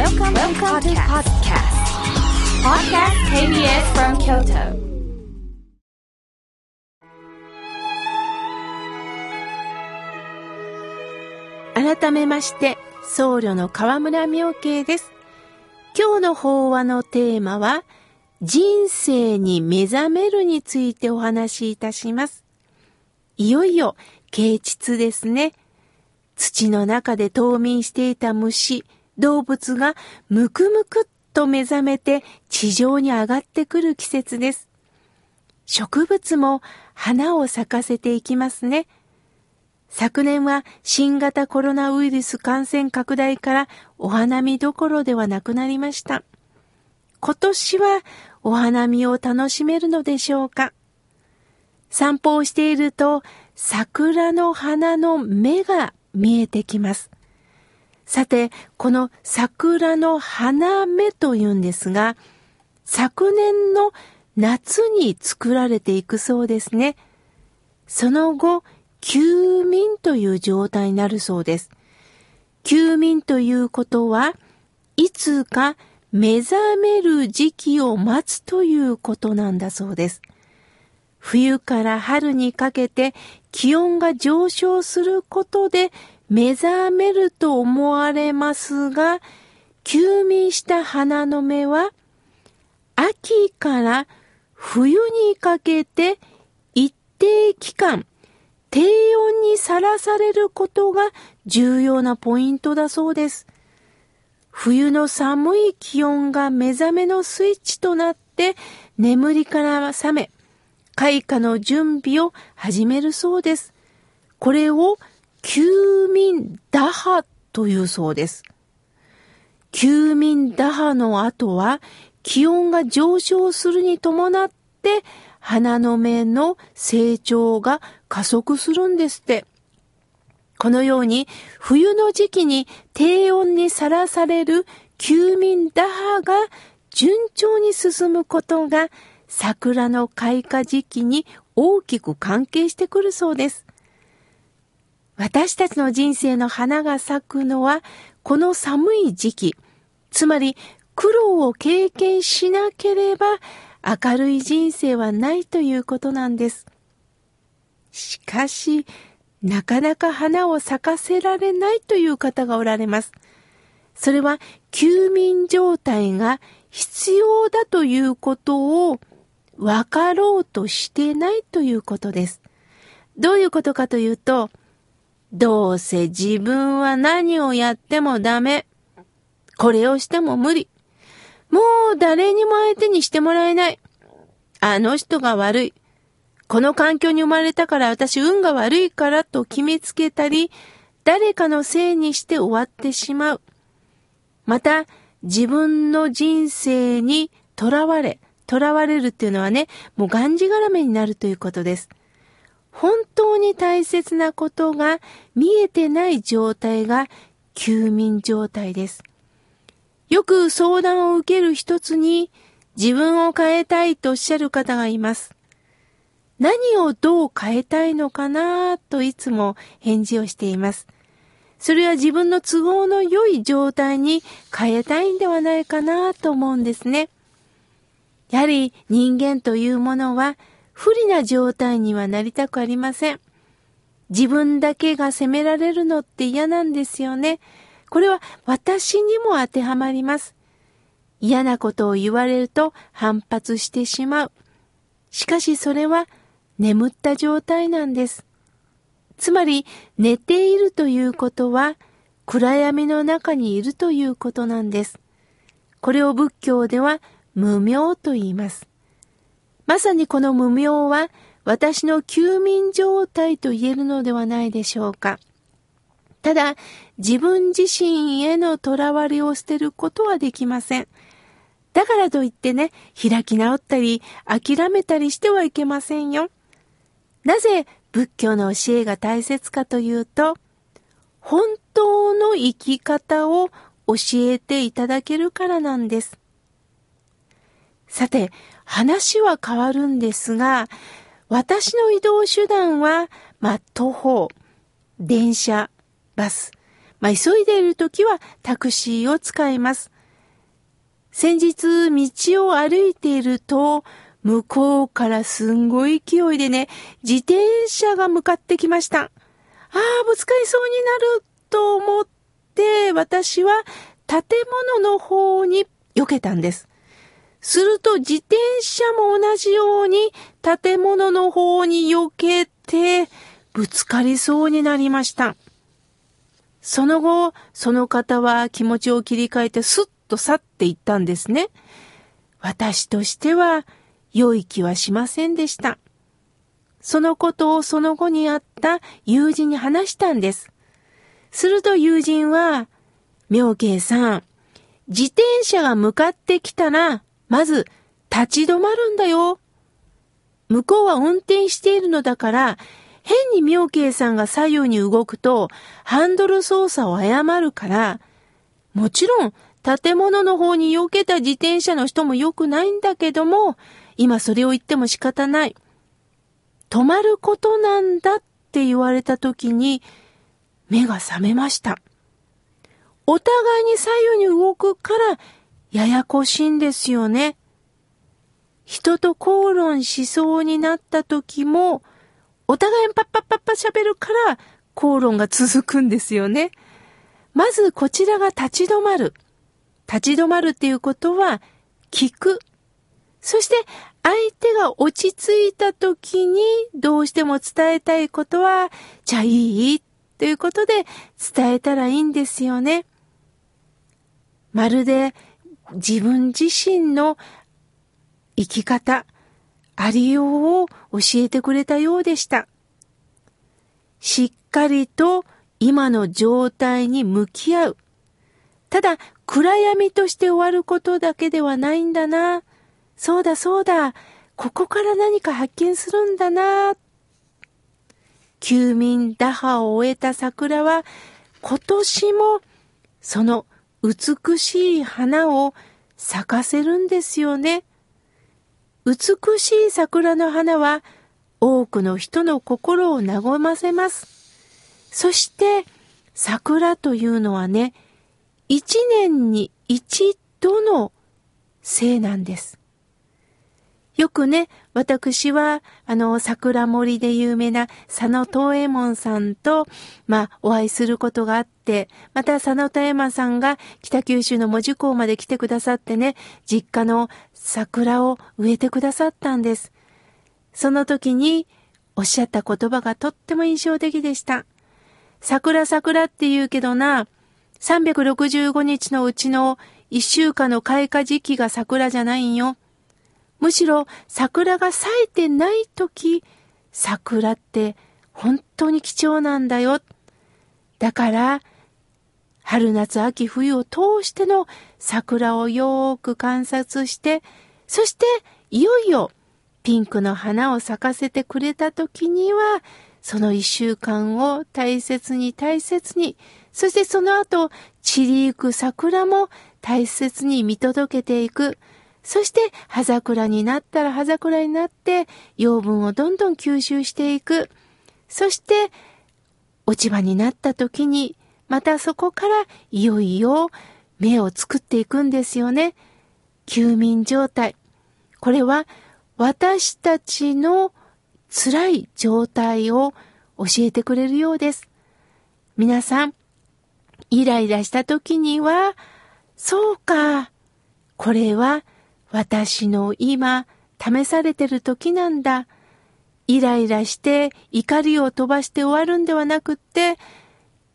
Welcome, Welcome to podcast. Podcast KBS from Kyoto. 改めまして、僧侶の河村明慶です。今日の法話のテーマは、人生に目覚めるについてお話しいたします。いよいよ、啓蟄ですね。土の中で冬眠していた虫、動物がむくむくっと目覚めて地上に上がってくる季節です。植物も花を咲かせていきますね。昨年は新型コロナウイルス感染拡大からお花見どころではなくなりました。今年はお花見を楽しめるのでしょうか散歩をしていると桜の花の芽が見えてきます。さて、この桜の花芽というんですが、昨年の夏に作られていくそうですね。その後、休眠という状態になるそうです。休眠ということは、いつか目覚める時期を待つということなんだそうです。冬から春にかけて気温が上昇することで目覚めると思われますが、休眠した花の芽は秋から冬にかけて一定期間低温にさらされることが重要なポイントだそうです。冬の寒い気温が目覚めのスイッチとなって眠りから覚め、開花の準備を始めるそうです。これを休眠打破というそうです。休眠打破の後は気温が上昇するに伴って花の芽の成長が加速するんですって。このように冬の時期に低温にさらされる休眠打破が順調に進むことが桜の開花時期に大きく関係してくるそうです。私たちの人生の花が咲くのはこの寒い時期、つまり苦労を経験しなければ明るい人生はないということなんです。しかし、なかなか花を咲かせられないという方がおられます。それは休眠状態が必要だということを分かろうとしてないということです。どういうことかというと、どうせ自分は何をやってもダメ。これをしても無理。もう誰にも相手にしてもらえない。あの人が悪い。この環境に生まれたから私運が悪いからと決めつけたり、誰かのせいにして終わってしまう。また、自分の人生に囚われ、囚われるっていうのはね、もうがんじがらめになるということです。本当に大切なことが見えてない状態が休眠状態です。よく相談を受ける一つに自分を変えたいとおっしゃる方がいます。何をどう変えたいのかなといつも返事をしています。それは自分の都合の良い状態に変えたいんではないかなと思うんですね。やはり人間というものは不利な状態にはなりたくありません。自分だけが責められるのって嫌なんですよね。これは私にも当てはまります。嫌なことを言われると反発してしまう。しかしそれは眠った状態なんです。つまり寝ているということは暗闇の中にいるということなんです。これを仏教では無明と言います。まさにこの無明は私の休眠状態と言えるのではないでしょうか。ただ、自分自身への囚われを捨てることはできません。だからといってね、開き直ったり、諦めたりしてはいけませんよ。なぜ仏教の教えが大切かというと、本当の生き方を教えていただけるからなんです。さて、話は変わるんですが、私の移動手段は、まあ、徒歩、電車、バス、まあ、急いでいる時はタクシーを使います。先日道を歩いていると、向こうからすんごい勢いでね、自転車が向かってきました。ああ、ぶつかりそうになると思って、私は建物の方に避けたんです。すると自転車も同じように建物の方に避けてぶつかりそうになりました。その後、その方は気持ちを切り替えてスッと去っていったんですね。私としては良い気はしませんでした。そのことをその後にあった友人に話したんです。すると友人は、妙慶さん、自転車が向かってきたら、まず立ち止まるんだよ。向こうは運転しているのだから、変に妙慶さんが左右に動くと、ハンドル操作を誤るから、もちろん建物の方に避けた自転車の人も良くないんだけども、今それを言っても仕方ない。止まることなんだって言われた時に、目が覚めました。お互いに左右に動くからややこしいんですよね。人と口論しそうになった時も、お互いパッパッパッパ喋るから口論が続くんですよね。まずこちらが立ち止まる。立ち止まるっていうことは聞く。そして相手が落ち着いた時にどうしても伝えたいことは、じゃあいい？ということで伝えたらいいんですよね。まるで自分自身の生き方、ありようを教えてくれたようでした。しっかりと今の状態に向き合う。ただ、暗闇として終わることだけではないんだな。そうだそうだ。ここから何か発見するんだな。休眠打破を終えた桜は今年もその美しい花を咲かせるんですよね。美しい桜の花は多くの人の心を和ませます。そして桜というのはね、一年に一度のせいなんです。よくね、私は、あの、桜森で有名な佐野東右衛門さんと、まあ、お会いすることがあって、また佐野東右衛門さんが北九州の門司港まで来てくださってね、実家の桜を植えてくださったんです。その時におっしゃった言葉がとっても印象的でした。桜桜って言うけどな、365日のうちの1週間の開花時期が桜じゃないんよ。むしろ桜が咲いてない時、桜って本当に貴重なんだよ。だから、春夏秋冬を通しての桜をよーく観察して、そしていよいよピンクの花を咲かせてくれた時には、その一週間を大切に大切に、そしてその後、散りゆく桜も大切に見届けていく。そして、葉桜になったら葉桜になって、養分をどんどん吸収していく。そして、落ち葉になった時に、またそこからいよいよ芽を作っていくんですよね。休眠状態。これは私たちの辛い状態を教えてくれるようです。皆さん、イライラした時には、そうか、これは私の今、試されてる時なんだ。イライラして怒りを飛ばして終わるんではなくって、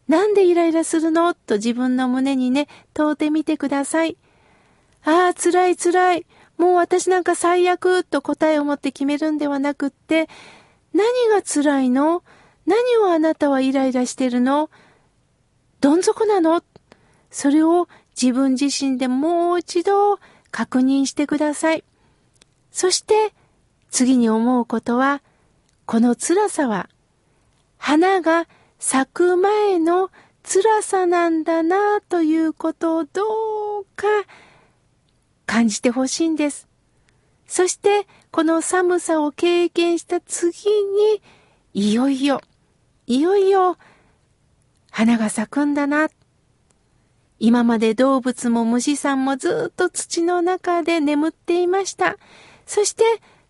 なんでイライラするの？と自分の胸にね、問うてみてください。ああ、辛い辛い。もう私なんか最悪と答えを持って決めるんではなくって、何が辛いの？何をあなたはイライラしてるの？どん底なの？それを自分自身でもう一度確認してください。そして次に思うことは、この辛さは花が咲く前の辛さなんだなということをどうか感じてほしいんです。そして、この寒さを経験した次に、いよいよ、いよいよ、花が咲くんだな、今まで動物も虫さんもずっと土の中で眠っていました。そして、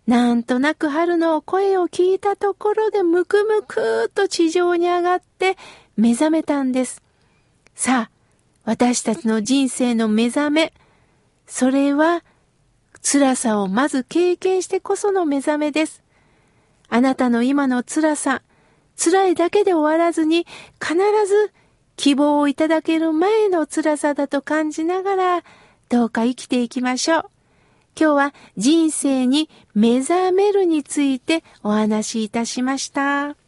なんとなく春の声を聞いたところでむくむくと地上に上がって目覚めたんです。さあ、私たちの人生の目覚め、それは辛さをまず経験してこその目覚めです。あなたの今の辛さ、辛いだけで終わらずに必ず希望をいただける前の辛さだと感じながらどうか生きていきましょう。今日は人生に目覚めるについてお話しいたしました。